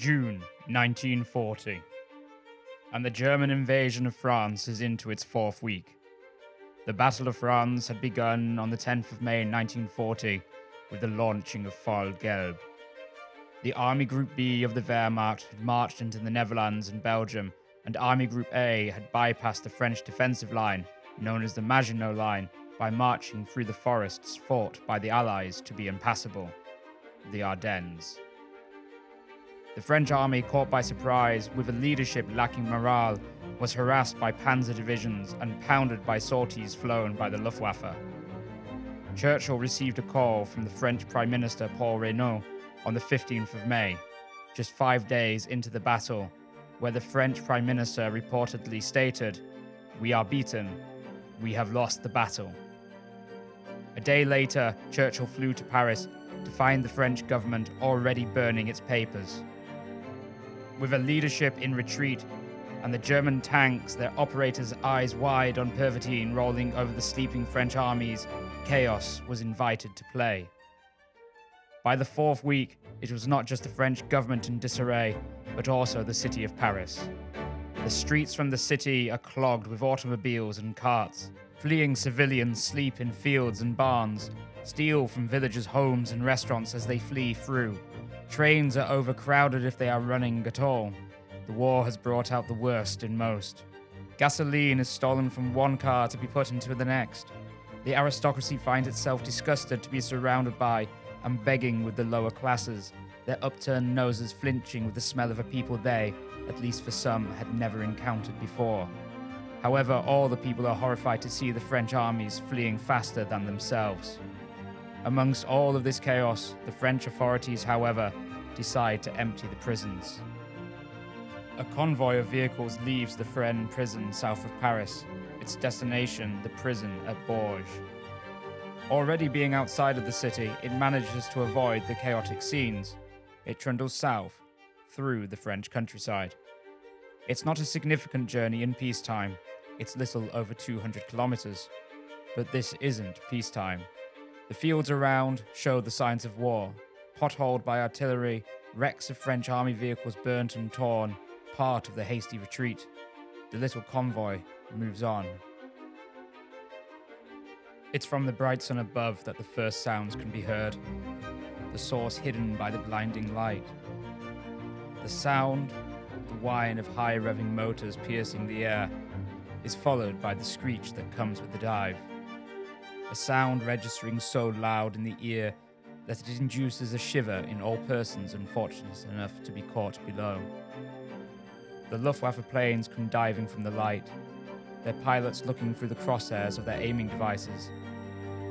June 1940. And the German invasion of France is into its fourth week. The Battle of France had begun on the 10th of May 1940 with the launching of Fall Gelb. The Army Group B of the Wehrmacht had marched into the Netherlands and Belgium, and Army Group A had bypassed the French defensive line, known as the Maginot Line, by marching through the forests fought by the Allies to be impassable the Ardennes. The French army, caught by surprise with a leadership lacking morale, was harassed by panzer divisions and pounded by sorties flown by the Luftwaffe. Churchill received a call from the French Prime Minister Paul Reynaud on the 15th of May, just five days into the battle, where the French Prime Minister reportedly stated, We are beaten. We have lost the battle. A day later, Churchill flew to Paris to find the French government already burning its papers. With a leadership in retreat and the German tanks, their operators' eyes wide on Pervitin rolling over the sleeping French armies, chaos was invited to play. By the fourth week, it was not just the French government in disarray, but also the city of Paris. The streets from the city are clogged with automobiles and carts. Fleeing civilians sleep in fields and barns, steal from villagers' homes and restaurants as they flee through. Trains are overcrowded if they are running at all. The war has brought out the worst in most. Gasoline is stolen from one car to be put into the next. The aristocracy finds itself disgusted to be surrounded by and begging with the lower classes, their upturned noses flinching with the smell of a people they, at least for some, had never encountered before. However, all the people are horrified to see the French armies fleeing faster than themselves. Amongst all of this chaos, the French authorities, however, decide to empty the prisons. A convoy of vehicles leaves the Fresnes prison south of Paris, its destination, the prison at Bourges. Already being outside of the city, it manages to avoid the chaotic scenes. It trundles south, through the French countryside. It's not a significant journey in peacetime, it's little over 200 kilometers. But this isn't peacetime. The fields around show the signs of war potholed by artillery, wrecks of French army vehicles burnt and torn, part of the hasty retreat. The little convoy moves on. It's from the bright sun above that the first sounds can be heard, the source hidden by the blinding light. The sound, the whine of high revving motors piercing the air, is followed by the screech that comes with the dive. A sound registering so loud in the ear that it induces a shiver in all persons unfortunate enough to be caught below. The Luftwaffe planes come diving from the light, their pilots looking through the crosshairs of their aiming devices,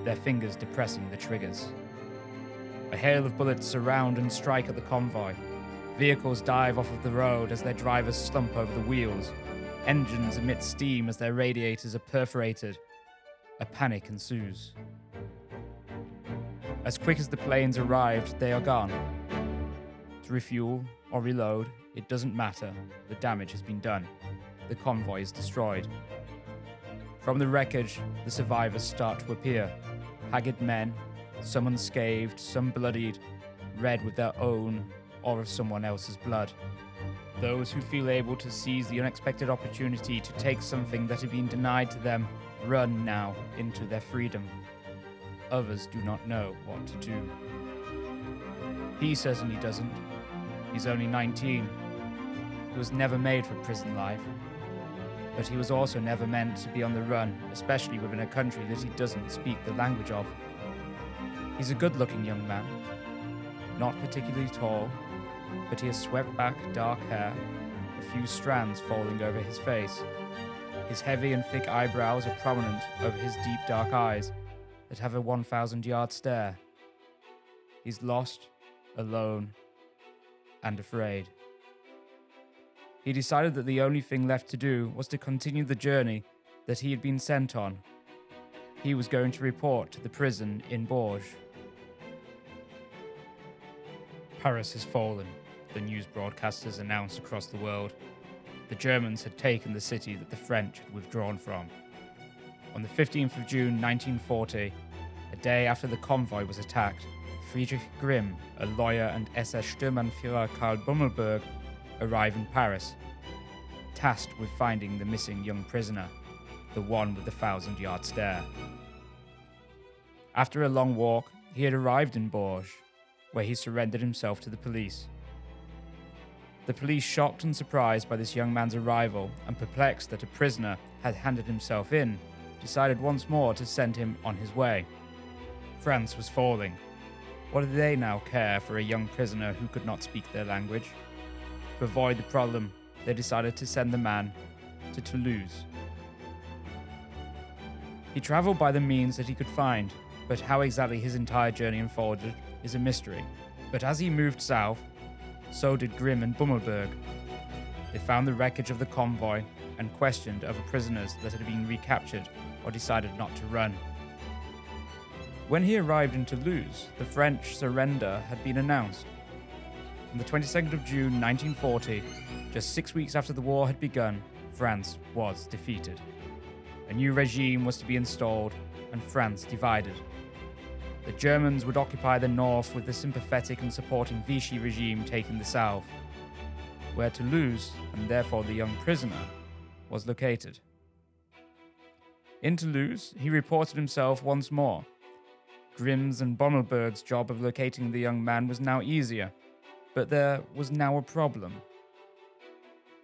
their fingers depressing the triggers. A hail of bullets surround and strike at the convoy. Vehicles dive off of the road as their drivers slump over the wheels. Engines emit steam as their radiators are perforated. A panic ensues. As quick as the planes arrived, they are gone. To refuel or reload, it doesn't matter. The damage has been done. The convoy is destroyed. From the wreckage, the survivors start to appear. Haggard men, some unscathed, some bloodied, red with their own or of someone else's blood. Those who feel able to seize the unexpected opportunity to take something that had been denied to them run now into their freedom. Others do not know what to do. He certainly doesn't. He's only 19. He was never made for prison life. But he was also never meant to be on the run, especially within a country that he doesn't speak the language of. He's a good looking young man. Not particularly tall, but he has swept back dark hair, a few strands falling over his face. His heavy and thick eyebrows are prominent over his deep dark eyes that have a 1,000 yard stare. He's lost, alone, and afraid. He decided that the only thing left to do was to continue the journey that he had been sent on. He was going to report to the prison in Bourges. Paris has fallen, the news broadcasters announced across the world. The Germans had taken the city that the French had withdrawn from. On the 15th of June 1940, a day after the convoy was attacked, Friedrich Grimm, a lawyer, and SS Sturmbannführer Karl Bömelburg arrive in Paris, tasked with finding the missing young prisoner, the one with the thousand yard stare. After a long walk, he had arrived in Bourges, where he surrendered himself to the police. The police, shocked and surprised by this young man's arrival and perplexed that a prisoner had handed himself in, decided once more to send him on his way. France was falling. What did they now care for a young prisoner who could not speak their language? To avoid the problem, they decided to send the man to Toulouse. He travelled by the means that he could find, but how exactly his entire journey unfolded is a mystery. But as he moved south, so did Grimm and Bömelburg. They found the wreckage of the convoy and questioned other prisoners that had been recaptured or decided not to run. When he arrived in Toulouse, the French surrender had been announced. On the 22nd of June 1940, just six weeks after the war had begun, France was defeated. A new regime was to be installed, and France divided. The Germans would occupy the north with the sympathetic and supporting Vichy regime taking the south, where Toulouse, and therefore the young prisoner, was located. In Toulouse, he reported himself once more. Grimm's and Bömelburg's job of locating the young man was now easier, but there was now a problem.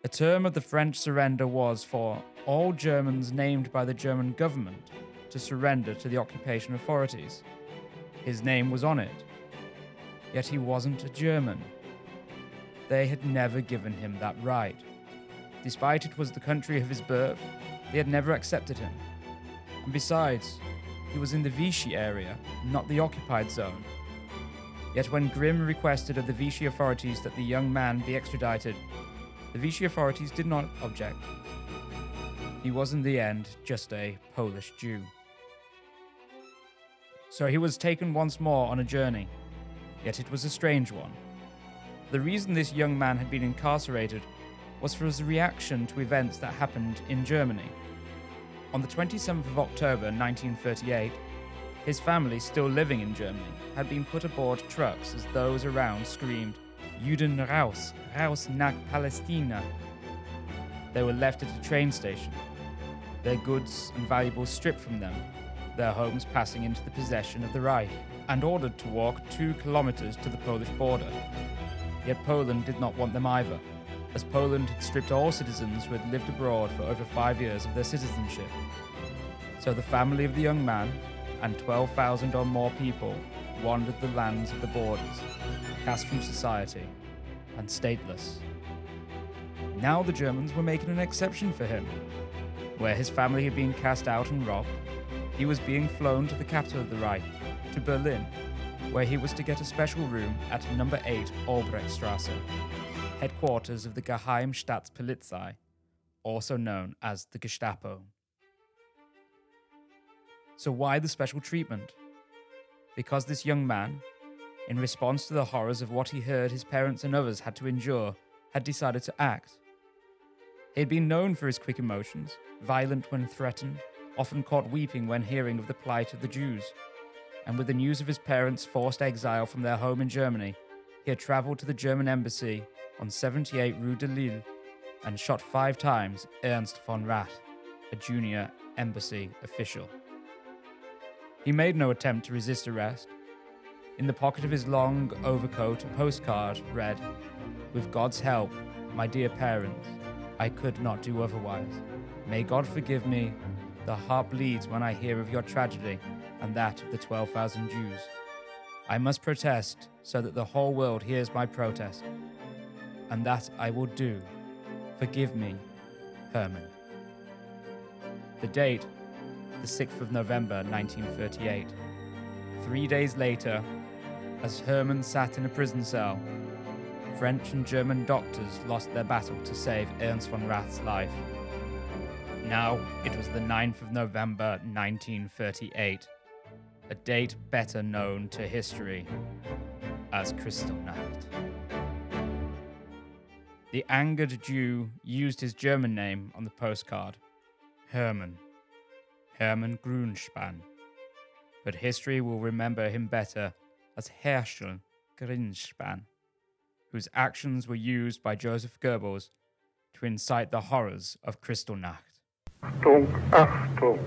A term of the French surrender was for all Germans named by the German government to surrender to the occupation authorities. His name was on it. Yet he wasn't a German. They had never given him that right. Despite it was the country of his birth, they had never accepted him. And besides, he was in the Vichy area, not the occupied zone. Yet when Grimm requested of the Vichy authorities that the young man be extradited, the Vichy authorities did not object. He was in the end just a Polish Jew. So he was taken once more on a journey, yet it was a strange one. The reason this young man had been incarcerated was for his reaction to events that happened in Germany. On the 27th of October 1938, his family, still living in Germany, had been put aboard trucks as those around screamed, Juden raus, raus nach Palästina. They were left at a train station, their goods and valuables stripped from them, their homes passing into the possession of the Reich, and ordered to walk two kilometers to the Polish border. Yet Poland did not want them either, as Poland had stripped all citizens who had lived abroad for over five years of their citizenship. So the family of the young man and 12,000 or more people wandered the lands of the borders, cast from society and stateless. Now the Germans were making an exception for him. Where his family had been cast out and robbed, he was being flown to the capital of the Reich, to Berlin, where he was to get a special room at number 8 Albrechtstrasse, headquarters of the Geheimstaatspolizei, also known as the Gestapo. So, why the special treatment? Because this young man, in response to the horrors of what he heard his parents and others had to endure, had decided to act. He had been known for his quick emotions, violent when threatened, often caught weeping when hearing of the plight of the Jews. And with the news of his parents' forced exile from their home in Germany, he had travelled to the German embassy on 78 Rue de Lille and shot five times Ernst von Rath, a junior embassy official. He made no attempt to resist arrest. In the pocket of his long overcoat, a postcard read, With God's help, my dear parents, I could not do otherwise. May God forgive me. The heart bleeds when I hear of your tragedy and that of the 12,000 Jews. I must protest so that the whole world hears my protest. And that I will do. Forgive me, Herman. The date, the 6th of November 1938. Three days later, as Herman sat in a prison cell, French and German doctors lost their battle to save Ernst von Rath's life. Now it was the 9th of November 1938, a date better known to history as Kristallnacht. The angered Jew used his German name on the postcard, Hermann, Hermann Grunspan. But history will remember him better as Herschel Grynszpan, whose actions were used by Joseph Goebbels to incite the horrors of Kristallnacht. Achtung, Achtung!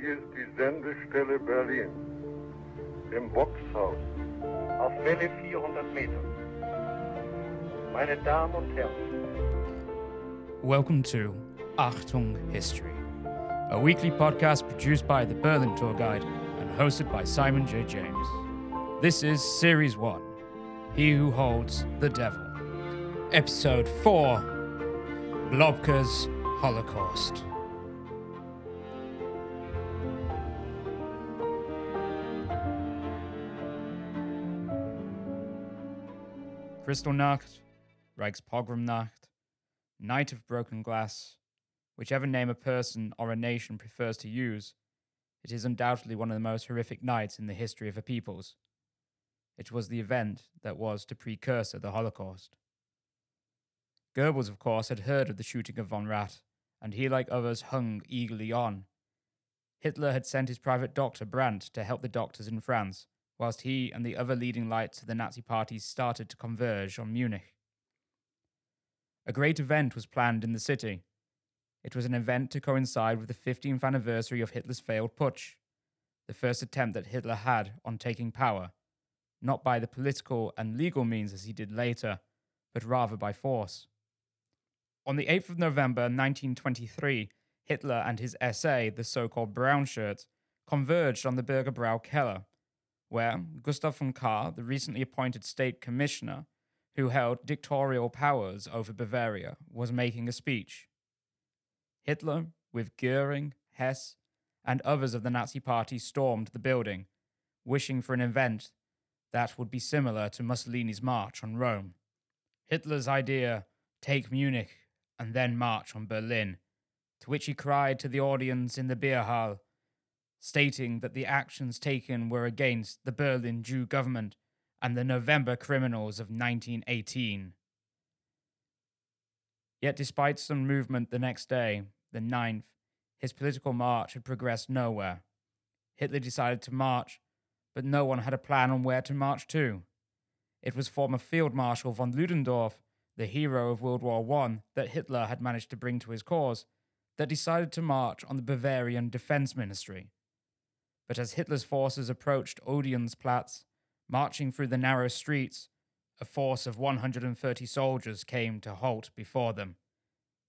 Hier ist die Sendestelle Berlin. Im Voxhaus. Auf Welle 400 Meter. Meine Damen und Herren. Welcome to Achtung History, a weekly podcast produced by the Berlin Tour Guide and hosted by Simon J. James. This is Series 1 He Who Holds the Devil, Episode 4 Globke's Holocaust. Kristallnacht, Reichspogromnacht, Night of Broken Glass, whichever name a person or a nation prefers to use, it is undoubtedly one of the most horrific nights in the history of a people's. It was the event that was to precursor the Holocaust. Goebbels, of course, had heard of the shooting of von Rath, and he, like others, hung eagerly on. Hitler had sent his private doctor, Brandt, to help the doctors in France, whilst he and the other leading lights of the Nazi party started to converge on Munich. A great event was planned in the city. It was an event to coincide with the 15th anniversary of Hitler's failed putsch, the first attempt that Hitler had on taking power, not by the political and legal means as he did later, but rather by force. On the 8th of November 1923, Hitler and his SA, the so called Brown Shirts, converged on the Bürgerbrau Keller, where Gustav von Kahr, the recently appointed state commissioner, who held dictatorial powers over Bavaria, was making a speech. Hitler, with Goering, Hess, and others of the Nazi Party, stormed the building, wishing for an event that would be similar to Mussolini's march on Rome. Hitler's idea take Munich and then march on Berlin, to which he cried to the audience in the beer hall, stating that the actions taken were against the Berlin Jew government and the November criminals of 1918. Yet, despite some movement the next day, the 9th, his political march had progressed nowhere. Hitler decided to march, but no one had a plan on where to march to. It was former Field Marshal von Ludendorff, the hero of World War I that Hitler had managed to bring to his cause, that decided to march on the Bavarian Defense Ministry. But as Hitler's forces approached Odeonsplatz, marching through the narrow streets, a force of 130 soldiers came to halt before them.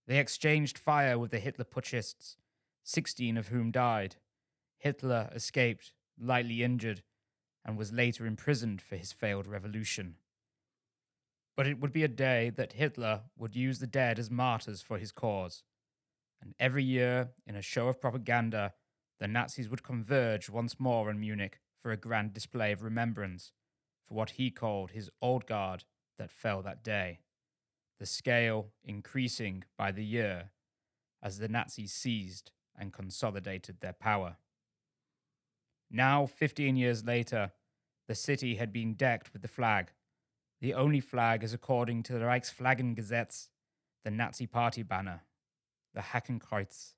They exchanged fire with the Hitler putschists, 16 of whom died. Hitler escaped, lightly injured, and was later imprisoned for his failed revolution. But it would be a day that Hitler would use the dead as martyrs for his cause. And every year, in a show of propaganda, the Nazis would converge once more on Munich for a grand display of remembrance for what he called his old guard that fell that day, the scale increasing by the year as the Nazis seized and consolidated their power. Now, 15 years later, the city had been decked with the flag, the only flag is according to the Reichsflaggengesetz, the Nazi party banner, the Hakenkreuz,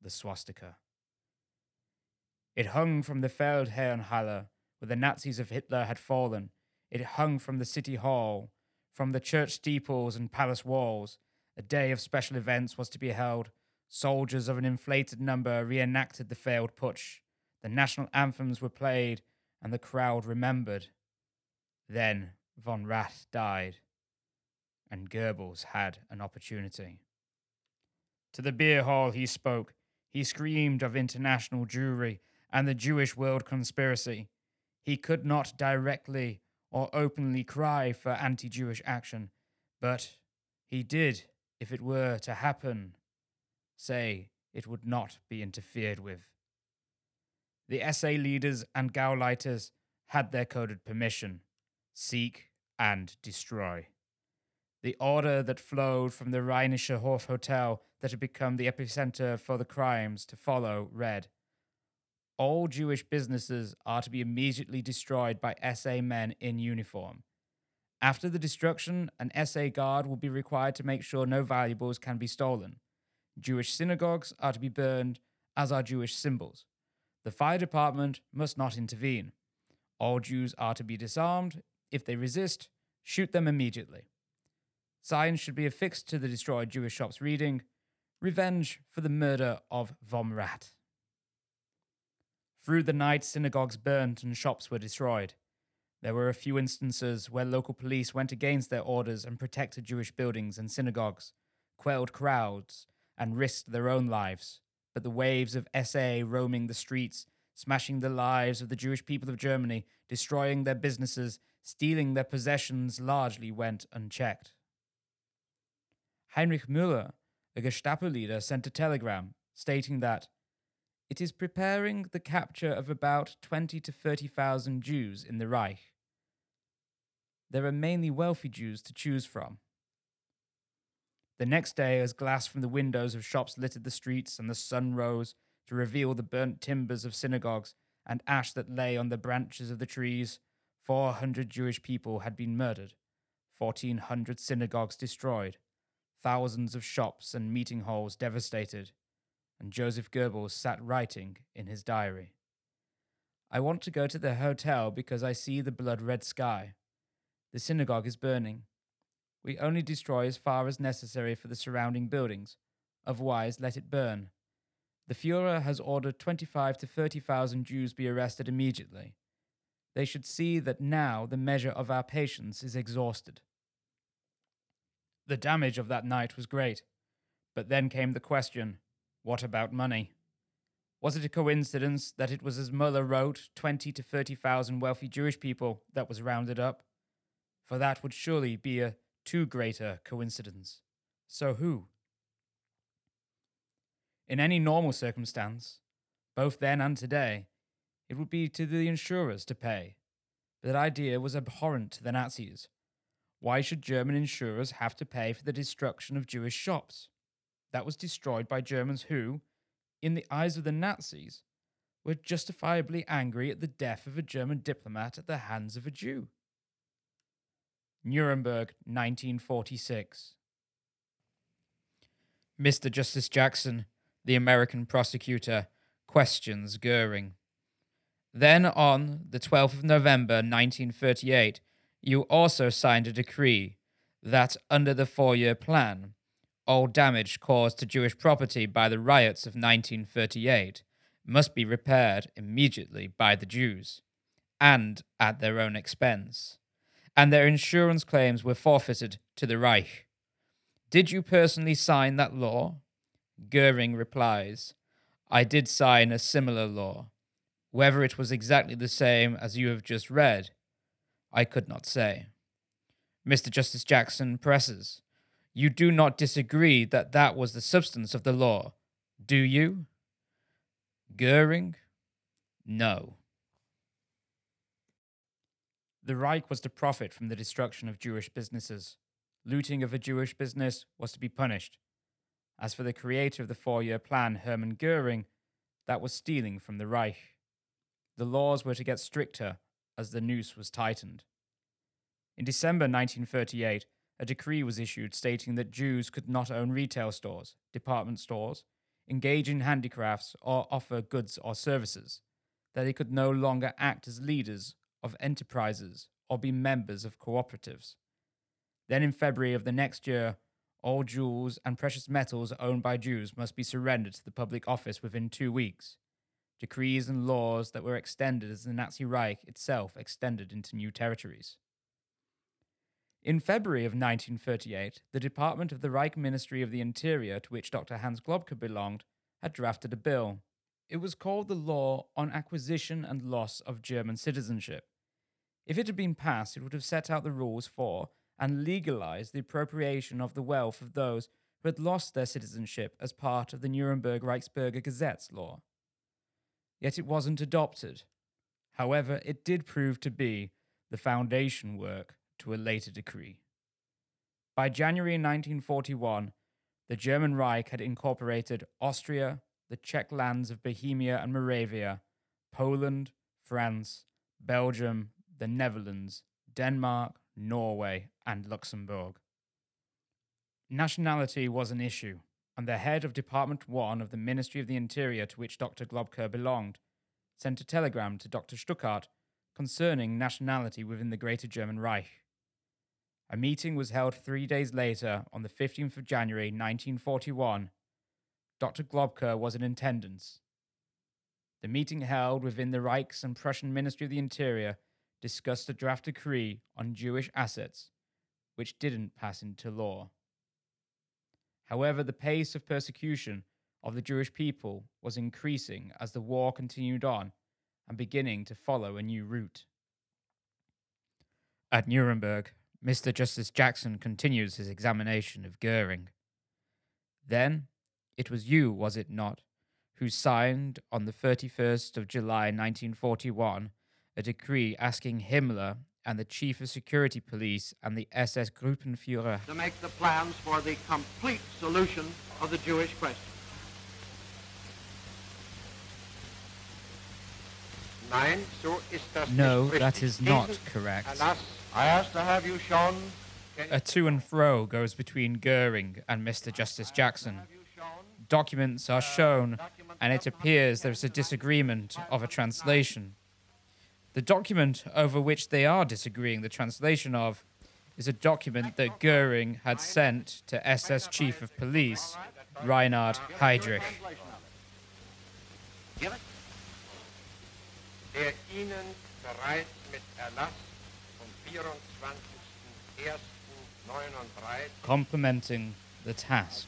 the swastika. It hung from the Feldherrnhalle, where the Nazis of Hitler had fallen. It hung from the city hall, from the church steeples and palace walls. A day of special events was to be held. Soldiers of an inflated number reenacted the failed putsch. The national anthems were played, and the crowd remembered. Then von Rath died, and Goebbels had an opportunity. To the beer hall he spoke. He screamed of international Jewry and the Jewish world conspiracy. He could not directly or openly cry for anti Jewish action, but he did if it were to happen. Say it would not be interfered with. The SA leaders and Gauleiters had their coded permission seek and destroy. The order that flowed from the Rheinische Hof Hotel that had become the epicenter for the crimes to follow read All Jewish businesses are to be immediately destroyed by SA men in uniform. After the destruction, an SA guard will be required to make sure no valuables can be stolen. Jewish synagogues are to be burned, as are Jewish symbols. The fire department must not intervene. All Jews are to be disarmed. If they resist, shoot them immediately. Signs should be affixed to the destroyed Jewish shops reading, Revenge for the murder of Vom Rath. Through the night, synagogues burned and shops were destroyed. There were a few instances where local police went against their orders and protected Jewish buildings and synagogues, quelled crowds, and risked their own lives. But the waves of SA roaming the streets, smashing the lives of the Jewish people of Germany, destroying their businesses, stealing their possessions, largely went unchecked. Heinrich Müller, a Gestapo leader, sent a telegram stating that it is preparing the capture of about 20 to 30,000 Jews in the Reich. There are mainly wealthy Jews to choose from. The next day, as glass from the windows of shops littered the streets and the sun rose to reveal the burnt timbers of synagogues and ash that lay on the branches of the trees, 400 Jewish people had been murdered, 1,400 synagogues destroyed, thousands of shops and meeting halls devastated, and Joseph Goebbels sat writing in his diary. I want to go to the hotel because I see the blood red sky. The synagogue is burning. We only destroy as far as necessary for the surrounding buildings, otherwise, let it burn. The Fuhrer has ordered 25 to 30,000 Jews be arrested immediately. They should see that now the measure of our patience is exhausted. The damage of that night was great, but then came the question what about money? Was it a coincidence that it was, as Muller wrote, 20 to 30,000 wealthy Jewish people that was rounded up? For that would surely be a too great a coincidence. So who? In any normal circumstance, both then and today, it would be to the insurers to pay. But that idea was abhorrent to the Nazis. Why should German insurers have to pay for the destruction of Jewish shops? that was destroyed by Germans who, in the eyes of the Nazis, were justifiably angry at the death of a German diplomat at the hands of a Jew. Nuremberg, 1946. Mr. Justice Jackson, the American prosecutor, questions Goering. Then, on the 12th of November 1938, you also signed a decree that, under the four year plan, all damage caused to Jewish property by the riots of 1938 must be repaired immediately by the Jews, and at their own expense, and their insurance claims were forfeited to the Reich. Did you personally sign that law? Goering replies, I did sign a similar law. Whether it was exactly the same as you have just read, I could not say. Mr. Justice Jackson presses, you do not disagree that that was the substance of the law, do you? Goering? No. The Reich was to profit from the destruction of Jewish businesses. Looting of a Jewish business was to be punished. As for the creator of the four year plan, Hermann Goering, that was stealing from the Reich. The laws were to get stricter as the noose was tightened. In December 1938, a decree was issued stating that Jews could not own retail stores, department stores, engage in handicrafts, or offer goods or services, that they could no longer act as leaders of enterprises or be members of cooperatives. Then, in February of the next year, all jewels and precious metals owned by Jews must be surrendered to the public office within two weeks. Decrees and laws that were extended as the Nazi Reich itself extended into new territories. In February of 1938, the Department of the Reich Ministry of the Interior, to which Dr. Hans Globke belonged, had drafted a bill. It was called the Law on Acquisition and Loss of German Citizenship. If it had been passed, it would have set out the rules for and legalized the appropriation of the wealth of those who had lost their citizenship as part of the Nuremberg Reichsbürger Gesetz law. Yet it wasn't adopted. However, it did prove to be the foundation work to a later decree. By January 1941, the German Reich had incorporated Austria, the Czech lands of Bohemia and Moravia, Poland, France, Belgium, the Netherlands, Denmark, Norway, and Luxembourg. Nationality was an issue, and the head of Department 1 of the Ministry of the Interior, to which Dr. Globke belonged, sent a telegram to Dr. Stuckart concerning nationality within the Greater German Reich. A meeting was held three days later, on the 15th of January 1941. Dr. Globke was in attendance. The meeting held within the Reichs and Prussian Ministry of the Interior discussed a draft decree on Jewish assets, which didn't pass into law. However, the pace of persecution of the Jewish people was increasing as the war continued on and beginning to follow a new route. At Nuremberg, Mr. Justice Jackson continues his examination of Goering. Then, it was you, was it not, who signed on the 31st of July 1941 a decree asking Himmler and the Chief of Security Police and the SS Gruppenführer to make the plans for the complete solution of the Jewish question. Nein, so ist das No, nicht that richtig. is not Diesen correct. Erlass, I ask to have you shown. A to and fro goes between Goering and Mr. Justice Jackson. have you uh, shown? Documents are shown, and it appears there is a disagreement of a translation. The document over which they are disagreeing the translation of is a document that Goering had sent to SS Chief of Police Reinhard Heydrich. Der Ihnen bereits mit Erlass vom 24.01.39 Complimenting the task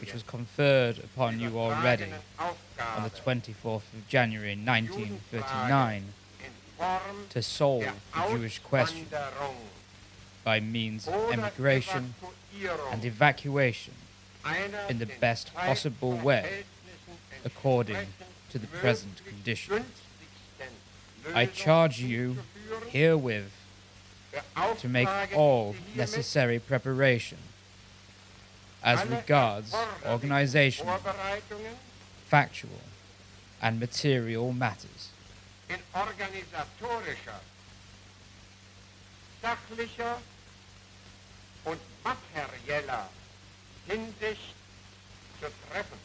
which was conferred upon you already on the 24th of January 1939 in Form to solve the Jewish question by means of emigration and evacuation in the best possible way according to the present conditions. I charge you herewith to make all necessary preparation. As regards organizational, factual, and material matters in organisatorischer, sachlicher und materieller Hinsicht zu treffen.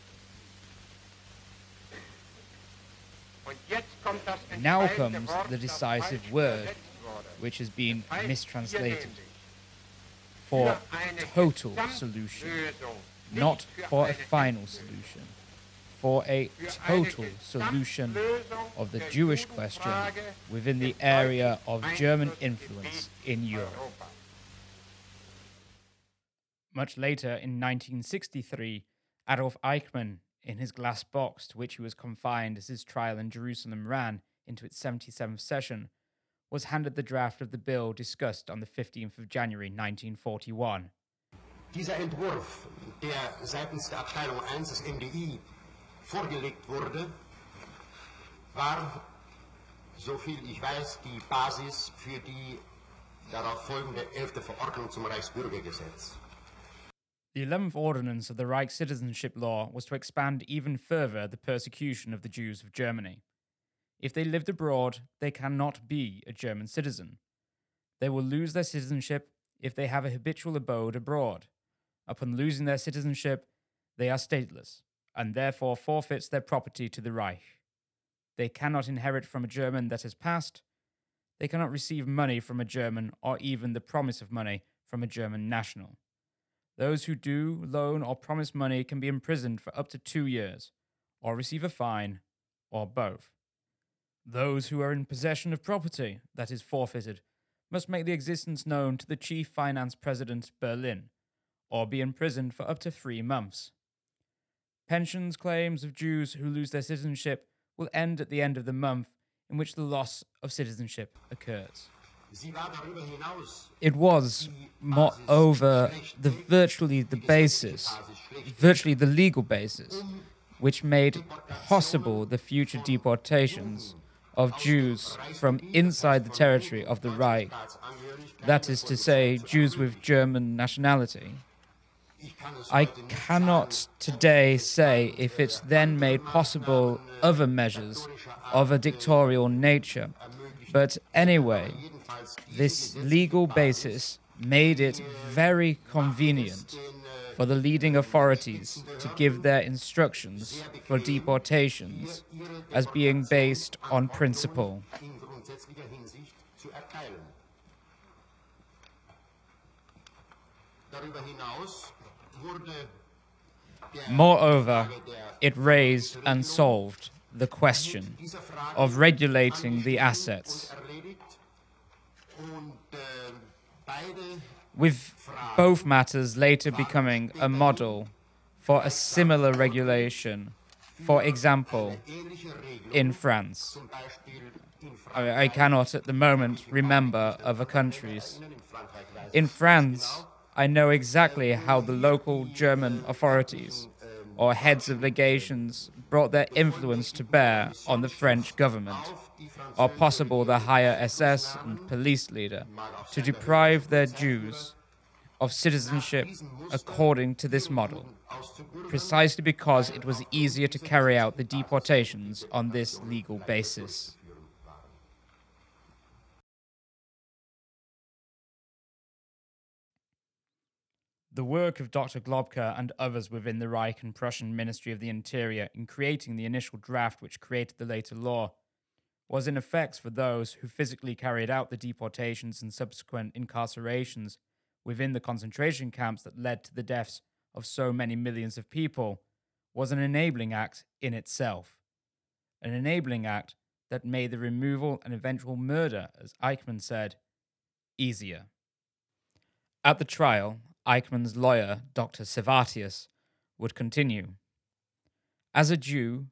Und jetzt kommt das Now comes the decisive word, which has been mistranslated for total solution, not for a final solution, for a total solution of the Jewish question within the area of German influence in Europe. Much later, in 1963, Adolf Eichmann, in his glass box to which he was confined as his trial in Jerusalem ran into its 77th session, was handed the draft of the bill discussed on the 15th of January 1941. Dieser Entwurf, der seitens der Abteilung 1 des MDI vorgelegt wurde, war, soviel ich weiß, die Basis für die darauf folgende 11. Verordnung zum Reichsbürgergesetz. The 11th ordinance of the Reich citizenship law was to expand even further the persecution of the Jews of Germany. If they lived abroad, they cannot be a German citizen. They will lose their citizenship if they have a habitual abode abroad. Upon losing their citizenship, they are stateless, and therefore forfeits their property to the Reich. They cannot inherit from a German that has passed. They cannot receive money from a German or even the promise of money from a German national. Those who do loan or promise money can be imprisoned for up to two years, or receive a fine, or both. Those who are in possession of property that is forfeited must make the existence known to the chief finance president, Berlin, or be imprisoned for up to three months. Pensions claims of Jews who lose their citizenship will end at the end of the month in which the loss of citizenship occurs. It was, moreover, the virtually the basis, virtually the legal basis, which made possible the future deportations of Jews from inside the territory of the Reich. That is to say, Jews with German nationality. I cannot today say if it then made possible other measures of a dictatorial nature, but anyway, this legal basis made it very convenient for the leading authorities to give their instructions for deportations as being based on principle. Moreover, it raised and solved the question of regulating the assets, with both matters later becoming a model for a similar regulation, for example, in France. I, I cannot at the moment remember other countries. In France, I know exactly how the local German authorities or heads of legations brought their influence to bear on the French government, or possible the higher SS and police leader, to deprive their Jews of citizenship according to this model, precisely because it was easier to carry out the deportations on this legal basis. The work of Dr. Globke and others within the Reich and Prussian Ministry of the Interior in creating the initial draft which created the later law was in effect for those who physically carried out the deportations and subsequent incarcerations within the concentration camps that led to the deaths of so many millions of people was an enabling act in itself. An enabling act that made the removal and eventual murder, as Eichmann said, easier. At the trial, Eichmann's lawyer, Dr. Servatius, would continue. As a Jew,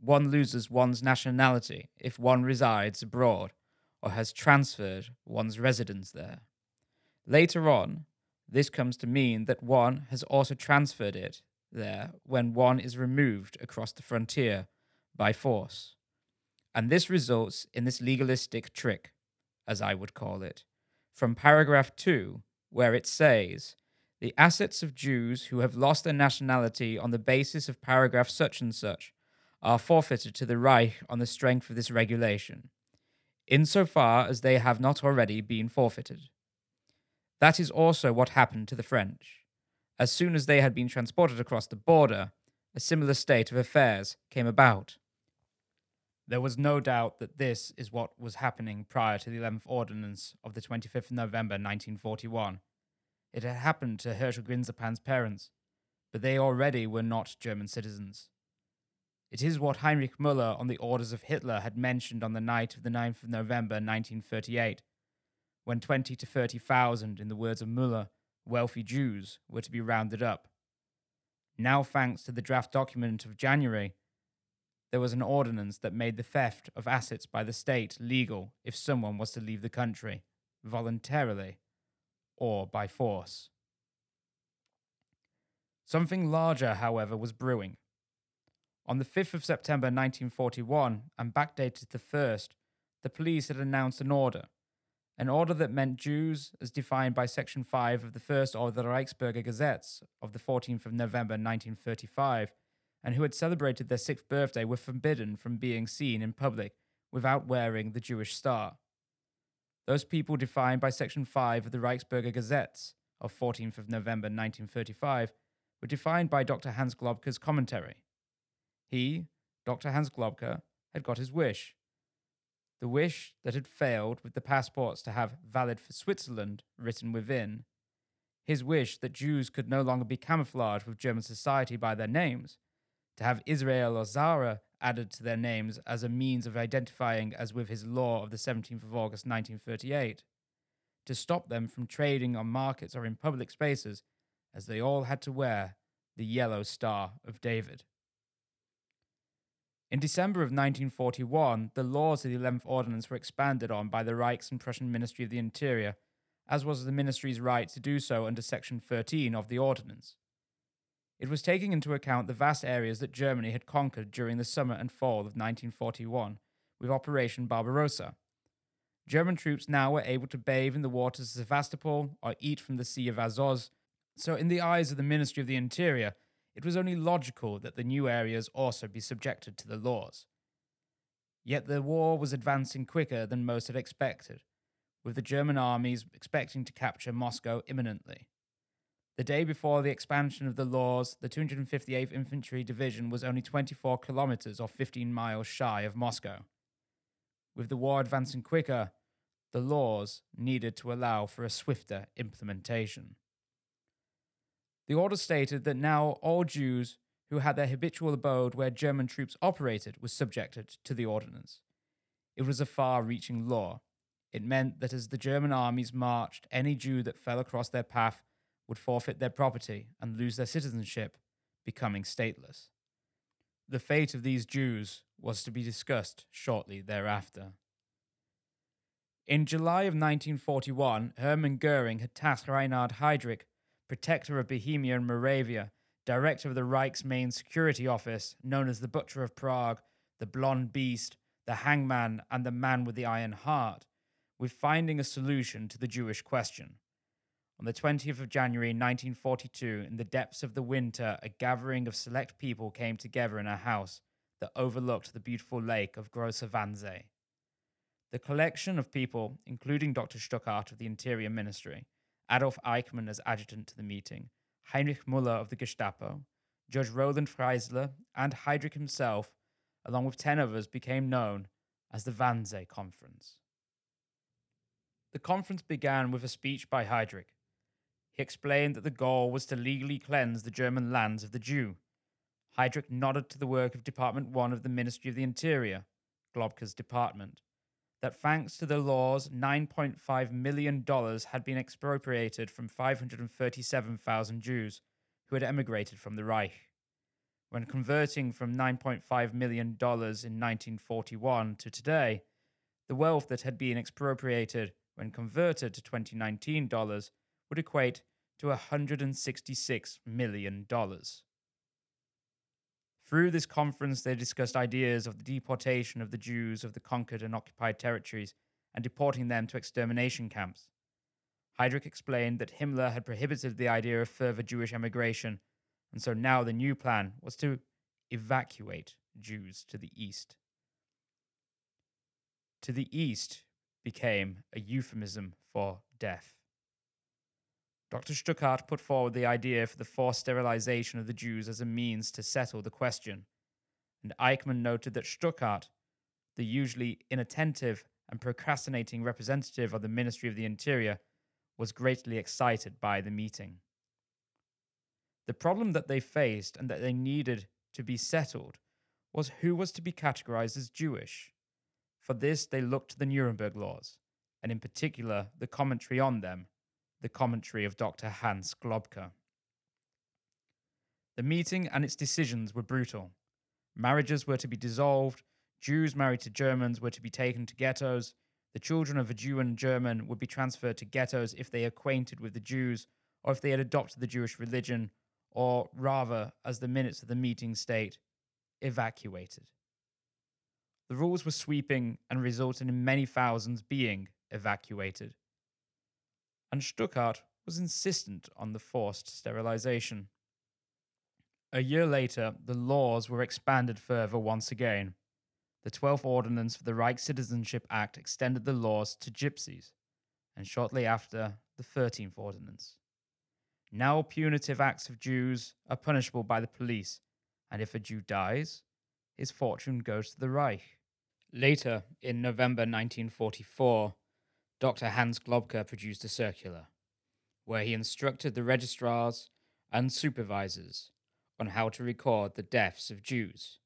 one loses one's nationality if one resides abroad or has transferred one's residence there. Later on, this comes to mean that one has also transferred it there when one is removed across the frontier by force. And this results in this legalistic trick, as I would call it, from paragraph 2, where it says, the assets of Jews who have lost their nationality on the basis of paragraph such and such are forfeited to the Reich on the strength of this regulation, insofar as they have not already been forfeited. That is also what happened to the French. As soon as they had been transported across the border, a similar state of affairs came about. There was no doubt that this is what was happening prior to the 11th Ordinance of the 25th of November 1941. It had happened to Herschel Grynszpan's parents, but they already were not German citizens. It is what Heinrich Müller, on the orders of Hitler, had mentioned on the night of the 9th of November 1938, when 20 to 30,000, in the words of Müller, wealthy Jews were to be rounded up. Now, thanks to the draft document of January, there was an ordinance that made the theft of assets by the state legal if someone was to leave the country, voluntarily or by force. Something larger, however, was brewing. On the 5th of September 1941, and backdated to 1st, the police had announced an order. An order that meant Jews, as defined by Section 5 of the First Order Reichsbürger Gesetzes of the 14th of November 1935, and who had celebrated their sixth birthday, were forbidden from being seen in public without wearing the Jewish star. Those people defined by Section 5 of the Reichsbürger Gesetz of 14th of November 1935 were defined by Dr. Hans Globke's commentary. He, Dr. Hans Globke, had got his wish. The wish that had failed with the passports to have valid for Switzerland written within. His wish that Jews could no longer be camouflaged with German society by their names, to have Israel or Sara added to their names as a means of identifying as with his law of the 17th of August 1938, to stop them from trading on markets or in public spaces, as they all had to wear the yellow star of David. In December of 1941, the laws of the 11th Ordinance were expanded on by the Reichs and Prussian Ministry of the Interior, as was the ministry's right to do so under Section 13 of the Ordinance. It was taking into account the vast areas that Germany had conquered during the summer and fall of 1941 with Operation Barbarossa. German troops now were able to bathe in the waters of Sevastopol or eat from the Sea of Azov, so in the eyes of the Ministry of the Interior, it was only logical that the new areas also be subjected to the laws. Yet the war was advancing quicker than most had expected, with the German armies expecting to capture Moscow imminently. The day before the expansion of the laws, the 258th Infantry Division was only 24 kilometers or 15 miles shy of Moscow. With the war advancing quicker, the laws needed to allow for a swifter implementation. The order stated that now all Jews who had their habitual abode where German troops operated were subjected to the ordinance. It was a far reaching law. It meant that as the German armies marched, any Jew that fell across their path would forfeit their property and lose their citizenship, becoming stateless. The fate of these Jews was to be discussed shortly thereafter. In July of 1941, Hermann Goering had tasked Reinhard Heydrich, protector of Bohemia and Moravia, director of the Reich's main security office, known as the Butcher of Prague, the Blonde Beast, the Hangman, and the Man with the Iron Heart, with finding a solution to the Jewish question. On the 20th of January 1942, in the depths of the winter, a gathering of select people came together in a house that overlooked the beautiful lake of Große Wannsee. The collection of people, including Dr. Stuckart of the Interior Ministry, Adolf Eichmann as adjutant to the meeting, Heinrich Müller of the Gestapo, Judge Roland Freisler, and Heydrich himself, along with ten others, became known as the Wannsee Conference. The conference began with a speech by Heydrich. He explained that the goal was to legally cleanse the German lands of the Jew. Heydrich nodded to the work of Department 1 of the Ministry of the Interior, Globke's department, that thanks to the laws, $9.5 million had been expropriated from 537,000 Jews who had emigrated from the Reich. When converting from $9.5 million in 1941 to today, the wealth that had been expropriated when converted to 2019 dollars would equate to $166 million. Through this conference, they discussed ideas of the deportation of the Jews of the conquered and occupied territories and deporting them to extermination camps. Heydrich explained that Himmler had prohibited the idea of further Jewish emigration, and so now the new plan was to evacuate Jews to the east. To the east became a euphemism for death. Dr. Stuckart put forward the idea for the forced sterilization of the Jews as a means to settle the question, and Eichmann noted that Stuckart, the usually inattentive and procrastinating representative of the Ministry of the Interior, was greatly excited by the meeting. The problem that they faced and that they needed to be settled was who was to be categorized as Jewish. For this, they looked to the Nuremberg laws, and in particular the commentary on them the commentary of Dr. Hans Globke. The meeting and its decisions were brutal. Marriages were to be dissolved, Jews married to Germans were to be taken to ghettos, the children of a Jew and German would be transferred to ghettos if they acquainted with the Jews or if they had adopted the Jewish religion, or rather, as the minutes of the meeting state, evacuated. The rules were sweeping and resulted in many thousands being evacuated and Stuckart was insistent on the forced sterilization. A year later, the laws were expanded further once again. The 12th Ordinance for the Reich Citizenship Act extended the laws to gypsies, and shortly after, the 13th Ordinance. Now, punitive acts of Jews are punishable by the police, and if a Jew dies, his fortune goes to the Reich. Later, in November 1944, Dr. Hans Globke produced a circular where he instructed the registrars and supervisors on how to record the deaths of Jews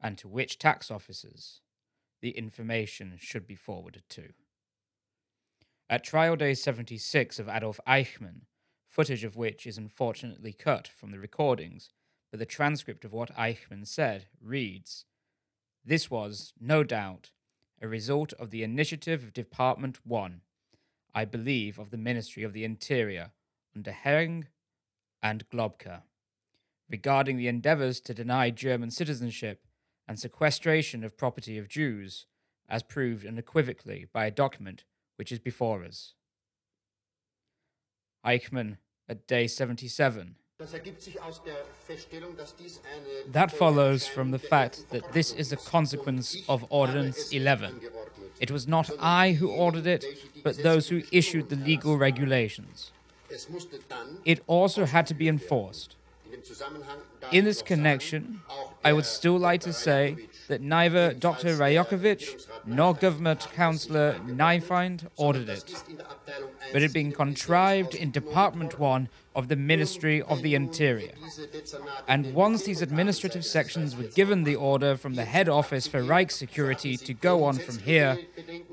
and to which tax officers the information should be forwarded to. At trial day 76 of Adolf Eichmann, footage of which is unfortunately cut from the recordings, but the transcript of what Eichmann said reads This was, no doubt, a result of the initiative of Department 1, I believe of the Ministry of the Interior, under Hering and Globke, regarding the endeavors to deny German citizenship and sequestration of property of Jews, as proved unequivocally by a document which is before us. Eichmann at day 77 that follows from the fact that this is a consequence of Ordinance 11. It was not I who ordered it, but those who issued the legal regulations. It also had to be enforced. In this connection, I would still like to say that neither Dr. Rajakowitsch nor Government Councillor Neifeind ordered it, but it had been contrived in Department 1 of the Ministry of the Interior. And once these administrative sections were given the order from the head office for Reich security to go on from here,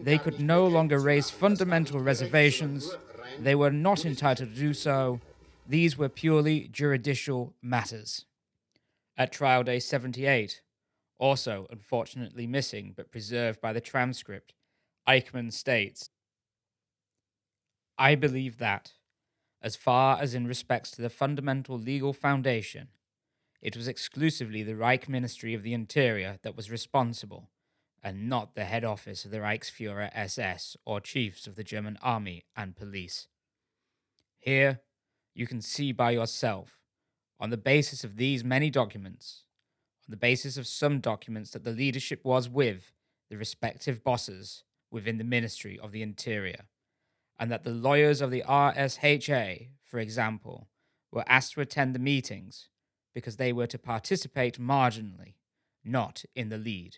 they could no longer raise fundamental reservations. They were not entitled to do so. These were purely juridical matters. At trial day 78, also unfortunately missing but preserved by the transcript, Eichmann states I believe that, as far as in respects to the fundamental legal foundation, it was exclusively the Reich Ministry of the Interior that was responsible, and not the head office of the Reichsfuhrer SS or chiefs of the German army and police. Here, you can see by yourself, on the basis of these many documents, on the basis of some documents that the leadership was with the respective bosses within the Ministry of the Interior, and that the lawyers of the RSHA, for example, were asked to attend the meetings because they were to participate marginally, not in the lead.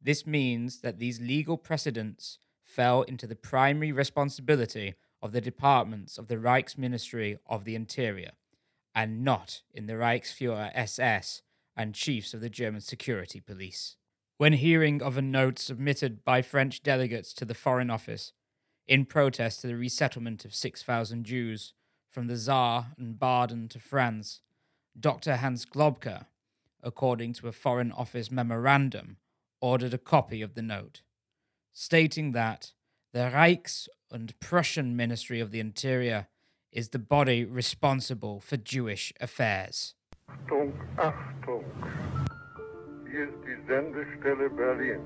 This means that these legal precedents fell into the primary responsibility of the departments of the Reichsministry of the Interior, and not in the Reichsfuhrer SS and chiefs of the German security police. When hearing of a note submitted by French delegates to the Foreign Office in protest to the resettlement of 6,000 Jews from the Saar and Baden to France, Dr. Hans Globke, according to a Foreign Office memorandum, ordered a copy of the note, stating that the Reichs and Prussian Ministry of the Interior is the body responsible for Jewish affairs. Achtung, Achtung! Hier ist die Sendestelle Berlin.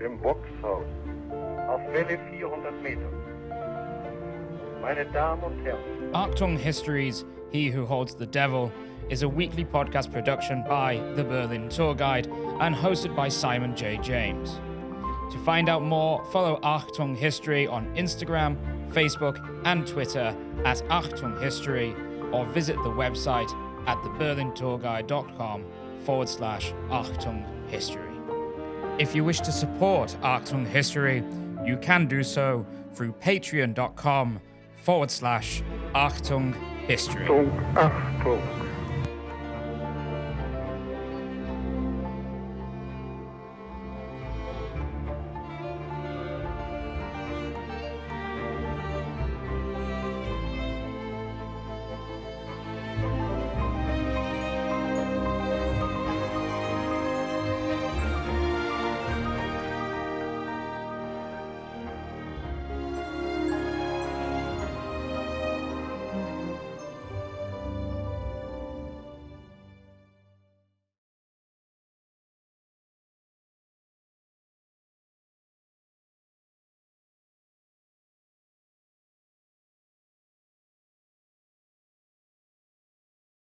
Im Voxhaus. auf Welle 400 Meter. Meine Damen und Herren, Achtung History's, He Who Holds the Devil, is a weekly podcast production by the Berlin Tour Guide and hosted by Simon J. James. To find out more, follow Achtung History on Instagram, Facebook, and Twitter at Achtung History, or visit the website at theberlintourguide.com forward slash Achtung History. If you wish to support Achtung History, you can do so through patreon.com forward slash Achtung History. Achtung, Achtung!